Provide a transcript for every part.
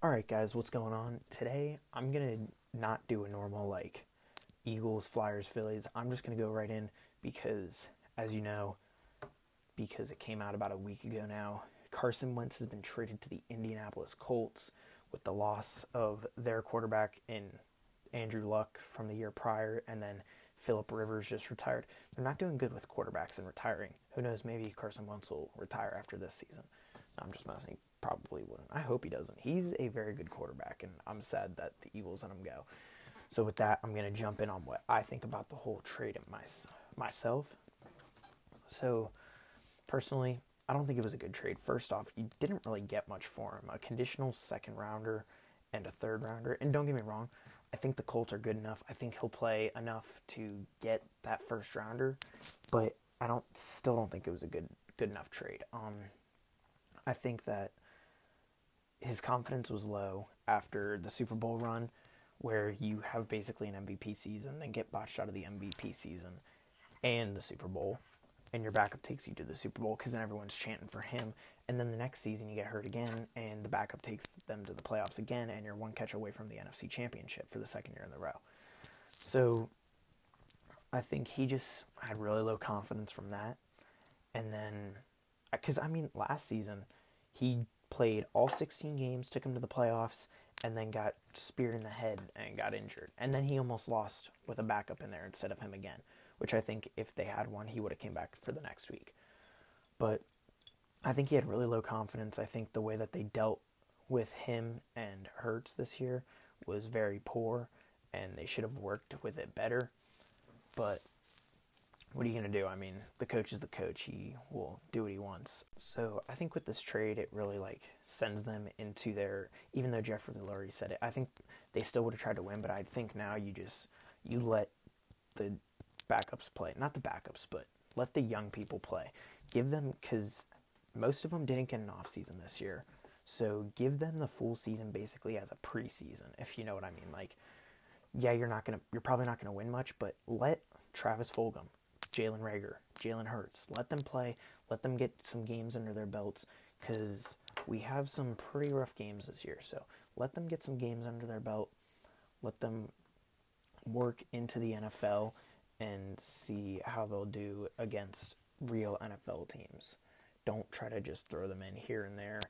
Alright, guys, what's going on? Today, I'm going to not do a normal, like, Eagles, Flyers, Phillies. I'm just going to go right in because, as you know, because it came out about a week ago now, Carson Wentz has been traded to the Indianapolis Colts with the loss of their quarterback in Andrew Luck from the year prior, and then Philip Rivers just retired. They're not doing good with quarterbacks and retiring. Who knows? Maybe Carson Wentz will retire after this season. No, I'm just messing. Probably wouldn't. I hope he doesn't. He's a very good quarterback, and I'm sad that the Eagles let him go. So with that, I'm gonna jump in on what I think about the whole trade of my, myself. So personally, I don't think it was a good trade. First off, you didn't really get much for him. A conditional second rounder and a third rounder. And don't get me wrong, I think the Colts are good enough. I think he'll play enough to get that first rounder, but I don't still don't think it was a good good enough trade. Um, I think that his confidence was low after the Super Bowl run, where you have basically an MVP season, then get botched out of the MVP season and the Super Bowl, and your backup takes you to the Super Bowl because then everyone's chanting for him. And then the next season you get hurt again, and the backup takes them to the playoffs again, and you're one catch away from the NFC Championship for the second year in a row. So I think he just had really low confidence from that. And then, because I mean, last season he played all 16 games, took him to the playoffs, and then got speared in the head and got injured. And then he almost lost with a backup in there instead of him again, which I think if they had one, he would have came back for the next week. But I think he had really low confidence. I think the way that they dealt with him and Hurts this year was very poor, and they should have worked with it better. But what are you going to do? I mean, the coach is the coach. He will do what he wants. So I think with this trade, it really like sends them into their. Even though Jeffrey Lurie said it, I think they still would have tried to win. But I think now you just you let the backups play, not the backups, but let the young people play. Give them because most of them didn't get an off season this year. So give them the full season basically as a preseason, if you know what I mean. Like, yeah, you're not gonna, you're probably not gonna win much, but let Travis Fulgham, Jalen Reagor, Jalen Hurts, let them play, let them get some games under their belts, because we have some pretty rough games this year. So let them get some games under their belt, let them work into the NFL and see how they'll do against real NFL teams. Don't try to just throw them in here and there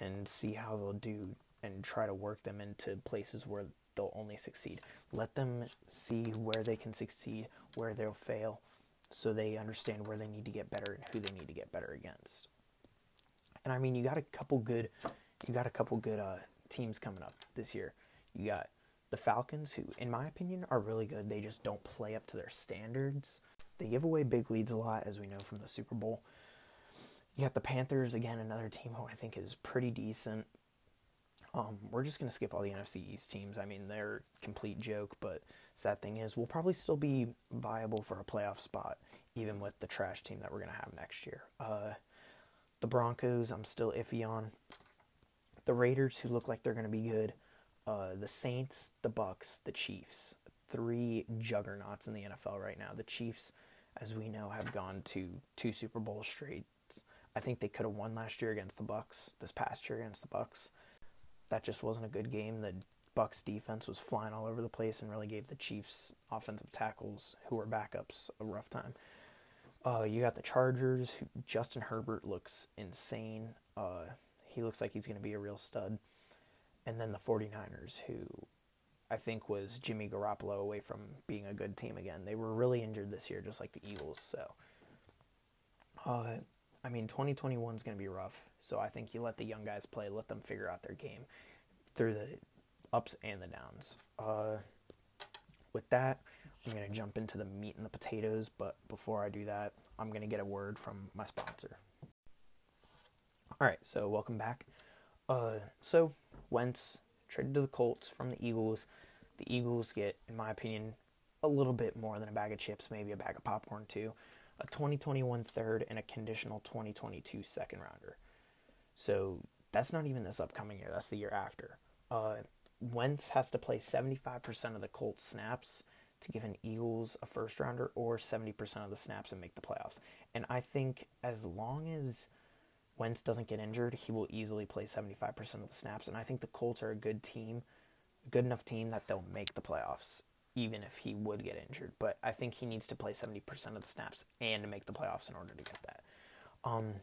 and see how they'll do and try to work them into places where they'll only succeed. Let them see where they can succeed, where they'll fail, so they understand where they need to get better and who they need to get better against. And I mean, you got a couple good, you got a couple good uh, teams coming up this year. You got the Falcons, who, in my opinion, are really good. They just don't play up to their standards. They give away big leads a lot, as we know from the Super Bowl. You got the Panthers, again, another team who I think is pretty decent. Um, we're just going to skip all the NFC East teams. I mean, they're complete joke, but sad thing is, we'll probably still be viable for a playoff spot, even with the trash team that we're going to have next year. Uh, the Broncos, I'm still iffy on. The Raiders, who look like they're going to be good. Uh, the Saints, the Bucks, the Chiefs. Three juggernauts in the NFL right now. The Chiefs, as we know, have gone to two Super Bowl straight. I think they could have won last year against the Bucks. This past year against the Bucks that just wasn't a good game. The Bucks defense was flying all over the place and really gave the Chiefs offensive tackles who were backups a rough time. Uh, you got the Chargers. Justin Herbert looks insane. Uh, he looks like he's going to be a real stud. And then the 49ers, who I think was Jimmy Garoppolo away from being a good team again. They were really injured this year, just like the Eagles. So, uh, I mean, 2021 is going to be rough. So I think you let the young guys play, let them figure out their game through the ups and the downs. Uh, with that, I'm going to jump into the meat and the potatoes. But before I do that, I'm going to get a word from my sponsor. All right, so welcome back. Uh, so Wentz traded to the Colts from the Eagles. The Eagles get, in my opinion, a little bit more than a bag of chips, maybe a bag of popcorn too a 2021 third, and a conditional 2022 second rounder. So that's not even this upcoming year, that's the year after. Uh, Wentz has to play 75% of the Colts snaps to give an Eagles a first rounder or 70% of the snaps and make the playoffs. And I think as long as Wentz doesn't get injured, he will easily play 75% of the snaps. And I think the Colts are a good team, a good enough team that they'll make the playoffs, even if he would get injured. But I think he needs to play 70% of the snaps and to make the playoffs in order to get that. Um,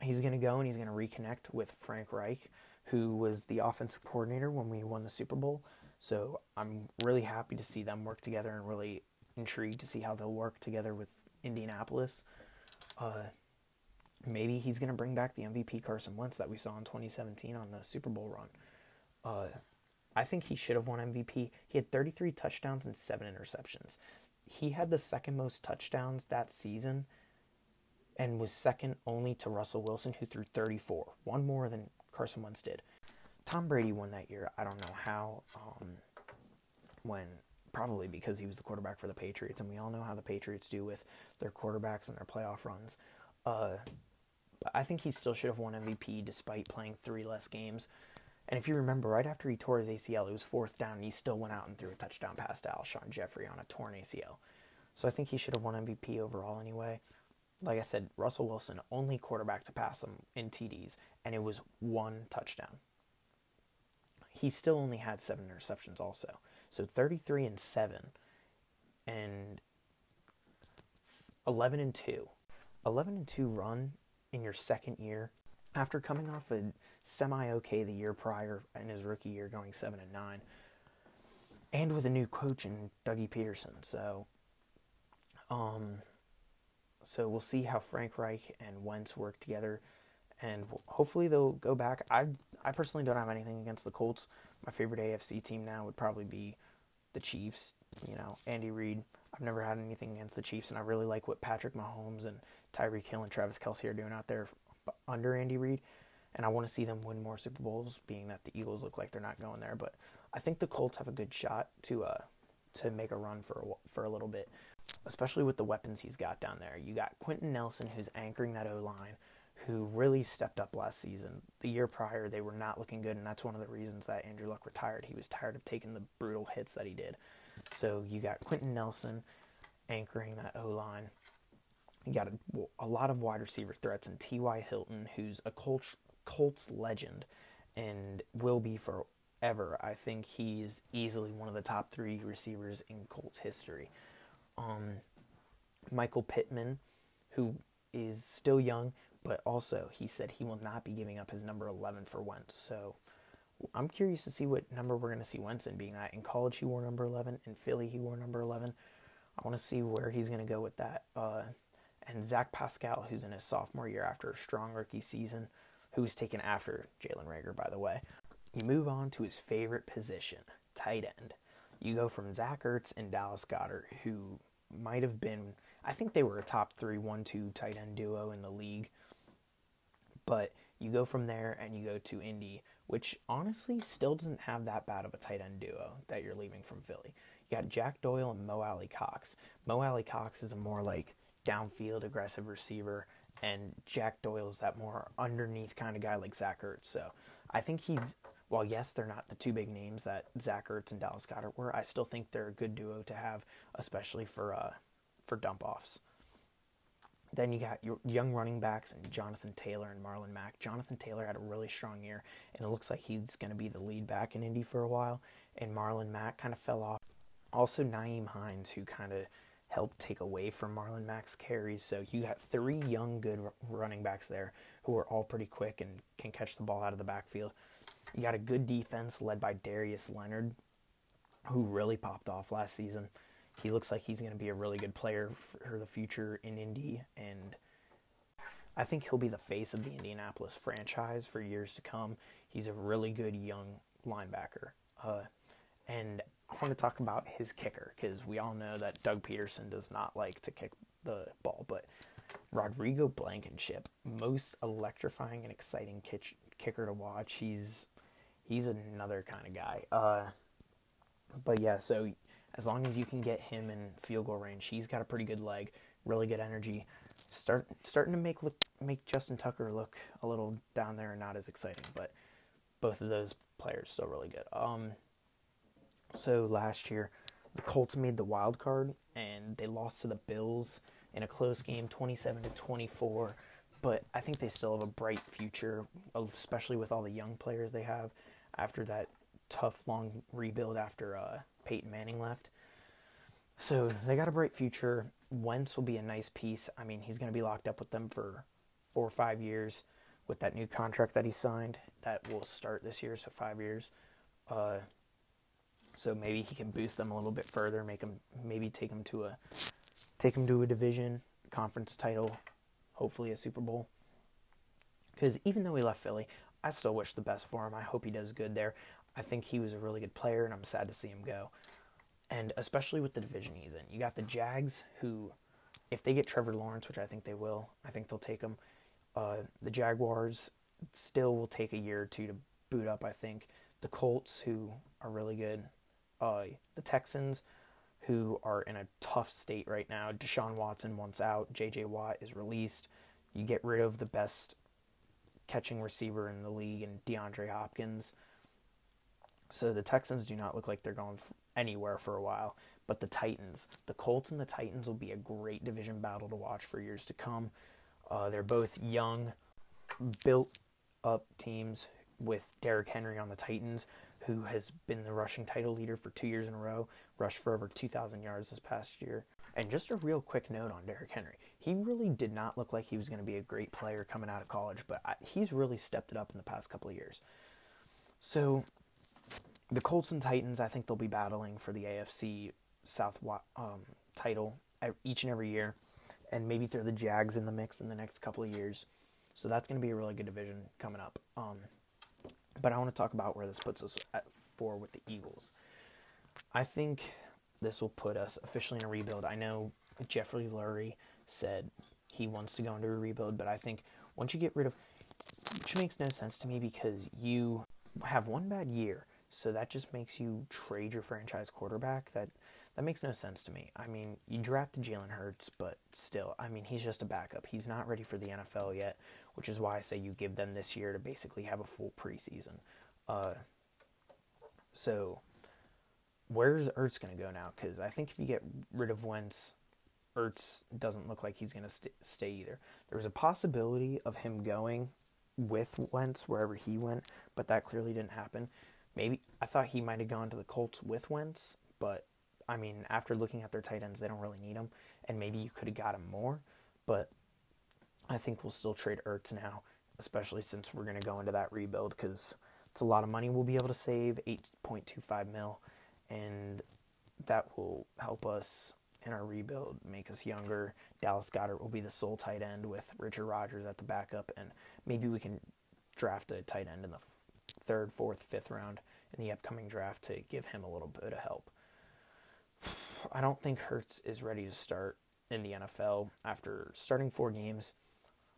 he's going to go and he's going to reconnect with Frank Reich, who was the offensive coordinator when we won the Super Bowl. So I'm really happy to see them work together and really intrigued to see how they'll work together with Indianapolis. Uh, maybe he's going to bring back the MVP Carson Wentz that we saw in 2017 on the Super Bowl run. Uh, I think he should have won MVP. He had 33 touchdowns and seven interceptions. He had the second most touchdowns that season and was second only to Russell Wilson, who threw 34, one more than Carson Wentz did. Tom Brady won that year. I don't know how. Um, when probably because he was the quarterback for the Patriots, and we all know how the Patriots do with their quarterbacks and their playoff runs. Uh, but I think he still should have won MVP despite playing three less games. And if you remember, right after he tore his ACL, it was fourth down, and he still went out and threw a touchdown pass to Alshon Jeffery on a torn ACL. So I think he should have won MVP overall anyway. Like I said, Russell Wilson, only quarterback to pass him in TDs, and it was one touchdown. He still only had seven interceptions, also. So 33 and 7, and 11 and 2. 11 and 2 run in your second year after coming off a semi okay the year prior in his rookie year, going 7 and 9, and with a new coach in Dougie Pederson. So, um, so we'll see how Frank Reich and Wentz work together, and hopefully they'll go back. I I personally don't have anything against the Colts. My favorite AFC team now would probably be the Chiefs. You know, Andy Reid. I've never had anything against the Chiefs, and I really like what Patrick Mahomes and Tyreek Hill and Travis Kelce are doing out there under Andy Reid. And I want to see them win more Super Bowls, being that the Eagles look like they're not going there. But I think the Colts have a good shot to uh, to make a run for a, for a little bit, especially with the weapons he's got down there. You got Quenton Nelson, who's anchoring that O line, who really stepped up last season. The year prior, they were not looking good, and that's one of the reasons that Andrew Luck retired. He was tired of taking the brutal hits that he did. So you got Quenton Nelson anchoring that O line. You got a, a, lot of wide receiver threats, and T.Y. Hilton, who's a Colts, Colts legend and will be forever. I think he's easily one of the top three receivers in Colts history. Um, Michael Pittman, who is still young, but also he said he will not be giving up his number 11 for Wentz. So I'm curious to see what number we're going to see Wentz in, being that in college he wore number 11, in Philly he wore number 11. I want to see where he's going to go with that. Uh, and Zach Pascal, who's in his sophomore year after a strong rookie season, who was taken after Jalen Reagor, by the way. You move on to his favorite position, tight end. You go from Zach Ertz and Dallas Goedert, who might have been, I think they were a top three, one, two tight end duo in the league. But you go from there and you go to Indy, which honestly still doesn't have that bad of a tight end duo that you're leaving from Philly. You got Jack Doyle and Mo Alie-Cox. Mo Alie-Cox is a more like downfield aggressive receiver, and Jack Doyle's that more underneath kind of guy like Zach Ertz. So I think he's while yes, they're not the two big names that Zach Ertz and Dallas Goedert were. I still think they're a good duo to have, especially for uh, for dump offs. Then you got your young running backs and Jonathan Taylor and Marlon Mack. Jonathan Taylor had a really strong year, and it looks like he's going to be the lead back in Indy for a while. And Marlon Mack kind of fell off. Also, Nyheim Hines, who kind of helped take away from Marlon Mack's carries. So you got three young, good running backs there who are all pretty quick and can catch the ball out of the backfield. You got a good defense led by Darius Leonard, who really popped off last season he looks like he's going to be a really good player for the future in Indy, and I think he'll be the face of the Indianapolis franchise for years to come. He's a really good young linebacker. Uh, and I want to talk about his kicker because we all know that Doug Pederson does not like to kick the ball, but Rodrigo Blankenship, most electrifying and exciting kitch, kicker to watch. He's he's another kind of guy. Uh, but yeah, so as long as you can get him in field goal range, he's got a pretty good leg, really good energy. Start starting to make look make Justin Tucker look a little down there and not as exciting, but both of those players still really good. Um, so last year, the Colts made the wild card and they lost to the Bills in a close game, twenty seven to twenty four. but I think they still have a bright future, especially with all the young players they have after that tough long rebuild after uh, Peyton Manning left. So they got a bright future. Wentz will be a nice piece. I mean, he's going to be locked up with them for four or five years with that new contract that he signed that will start this year, so five years. Uh, so maybe he can boost them a little bit further, make them maybe take them to a take them to a division conference title, hopefully a Super Bowl. Because even though he left Philly, I still wish the best for him. I hope he does good there. I think he was a really good player, and I'm sad to see him go. And especially with the division he's in, you got the Jags, who, if they get Trevor Lawrence, which I think they will, I think they'll take him. Uh, the Jaguars still will take a year or two to boot up. I think the Colts, who are really good, uh, the Texans, who are in a tough state right now. Deshaun Watson wants out, J.J. Watt is released. You get rid of the best catching receiver in the league and DeAndre Hopkins. So the Texans do not look like they're going anywhere for a while. But the Titans, the Colts and the Titans will be a great division battle to watch for years to come. Uh, they're both young, built up teams with Derrick Henry on the Titans, who has been the rushing title leader for two years in a row, rushed for over 2,000 yards this past year. And just a real quick note on Derrick Henry. He really did not look like he was going to be a great player coming out of college, but I, he's really stepped it up in the past couple of years. So, the Colts and Titans, I think they'll be battling for the AFC South um, title each and every year, and maybe throw the Jags in the mix in the next couple of years. So that's going to be a really good division coming up. Um, but I want to talk about where this puts us at four with the Eagles. I think this will put us officially in a rebuild. I know Jeffrey Lurie said he wants to go into a rebuild, but I think once you get rid of, which makes no sense to me because you have one bad year, so that just makes you trade your franchise quarterback. That that makes no sense to me. I mean, you drafted Jalen Hurts, but still, I mean, he's just a backup. He's not ready for the NFL yet, which is why I say you give them this year to basically have a full preseason. Uh, so, where's Ertz going to go now? Because I think if you get rid of Wentz, Ertz doesn't look like he's going to st- stay either. There was a possibility of him going with Wentz wherever he went, but that clearly didn't happen. Maybe I thought he might have gone to the Colts with Wentz, but I mean, after looking at their tight ends, they don't really need him, and maybe you could have got him more, but I think we'll still trade Ertz now, especially since we're going to go into that rebuild because it's a lot of money we'll be able to save 8.25 mil, and that will help us in our rebuild, make us younger. Dallas Goedert will be the sole tight end with Richard Rodgers at the backup, and maybe we can draft a tight end in the third, fourth, fifth round in the upcoming draft to give him a little bit of help. I don't think Hurts is ready to start in the NFL after starting four games.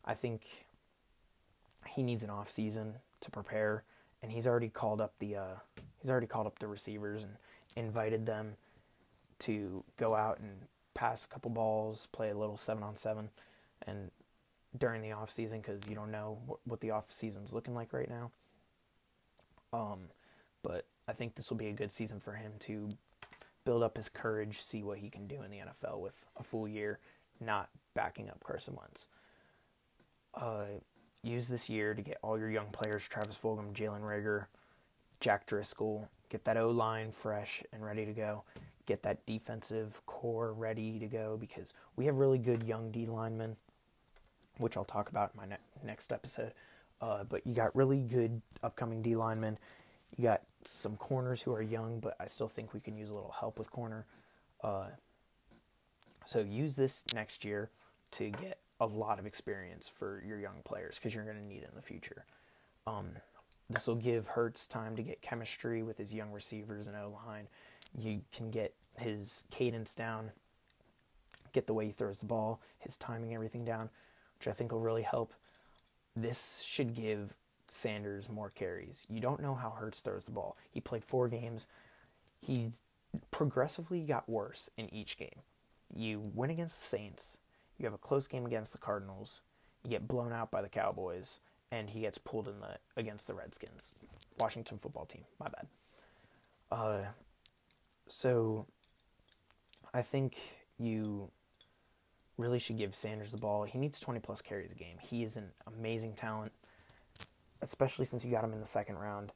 I think he needs an off season to prepare, and he's already called up the uh, he's already called up the receivers and invited them to go out and pass a couple balls, play a little seven on seven, and during the off season because you don't know what, the off season's looking like right now. Um, but I think this will be a good season for him to build up his courage, see what he can do in the NFL with a full year, not backing up Carson Wentz. Uh, use this year to get all your young players, Travis Fulgham, Jalen Reagor, Jack Driscoll, get that O line fresh and ready to go. Get that defensive core ready to go because we have really good young D linemen, which I'll talk about in my ne- next episode. Uh, but you got really good upcoming D linemen. You got some corners who are young, but I still think we can use a little help with corner. Uh, so use this next year to get a lot of experience for your young players because you're going to need it in the future. Um, this will give Hurts time to get chemistry with his young receivers and O line. You can get his cadence down, get the way he throws the ball, his timing, everything down, which I think will really help. This should give Sanders more carries. You don't know how Hurts throws the ball. He played four games. He progressively got worse in each game. You win against the Saints. You have a close game against the Cardinals. You get blown out by the Cowboys, and he gets pulled in the against the Redskins, Washington football team. My bad. Uh, so I think you really should give Sanders the ball. He needs 20 plus carries a game. He is an amazing talent, especially since you got him in the second round.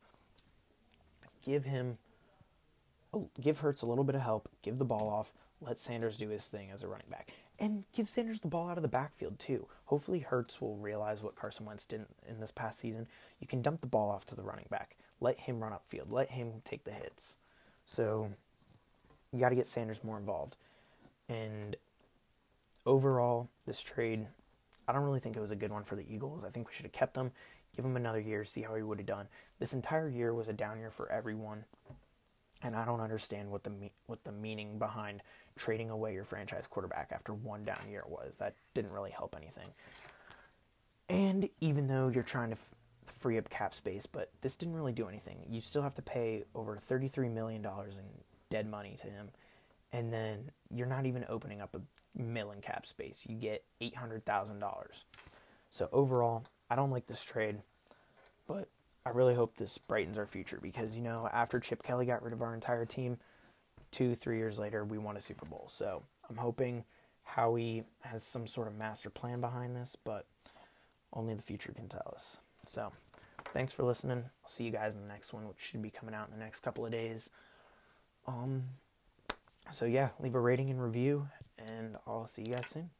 Give him, oh, give Hurts a little bit of help. Give the ball off. Let Sanders do his thing as a running back, and give Sanders the ball out of the backfield too. Hopefully, Hurts will realize what Carson Wentz did in this past season. You can dump the ball off to the running back. Let him run upfield. Let him take the hits. So, you got to get Sanders more involved. And overall, this trade, I don't really think it was a good one for the Eagles. I think we should have kept him, give him another year, see how he would have done. This entire year was a down year for everyone, and I don't understand what the what the meaning behind trading away your franchise quarterback after one down year was. That didn't really help anything. And even though you're trying to f- free up cap space, but this didn't really do anything. You still have to pay over $33 million in dead money to him. And then you're not even opening up a million cap space. You get $800,000. So overall, I don't like this trade, but I really hope this brightens our future because, you know, after Chip Kelly got rid of our entire team, two, three years later, we won a Super Bowl. So I'm hoping Howie has some sort of master plan behind this, but only the future can tell us. So thanks for listening. I'll see you guys in the next one, which should be coming out in the next couple of days. Um, so yeah, leave a rating and review, and I'll see you guys soon.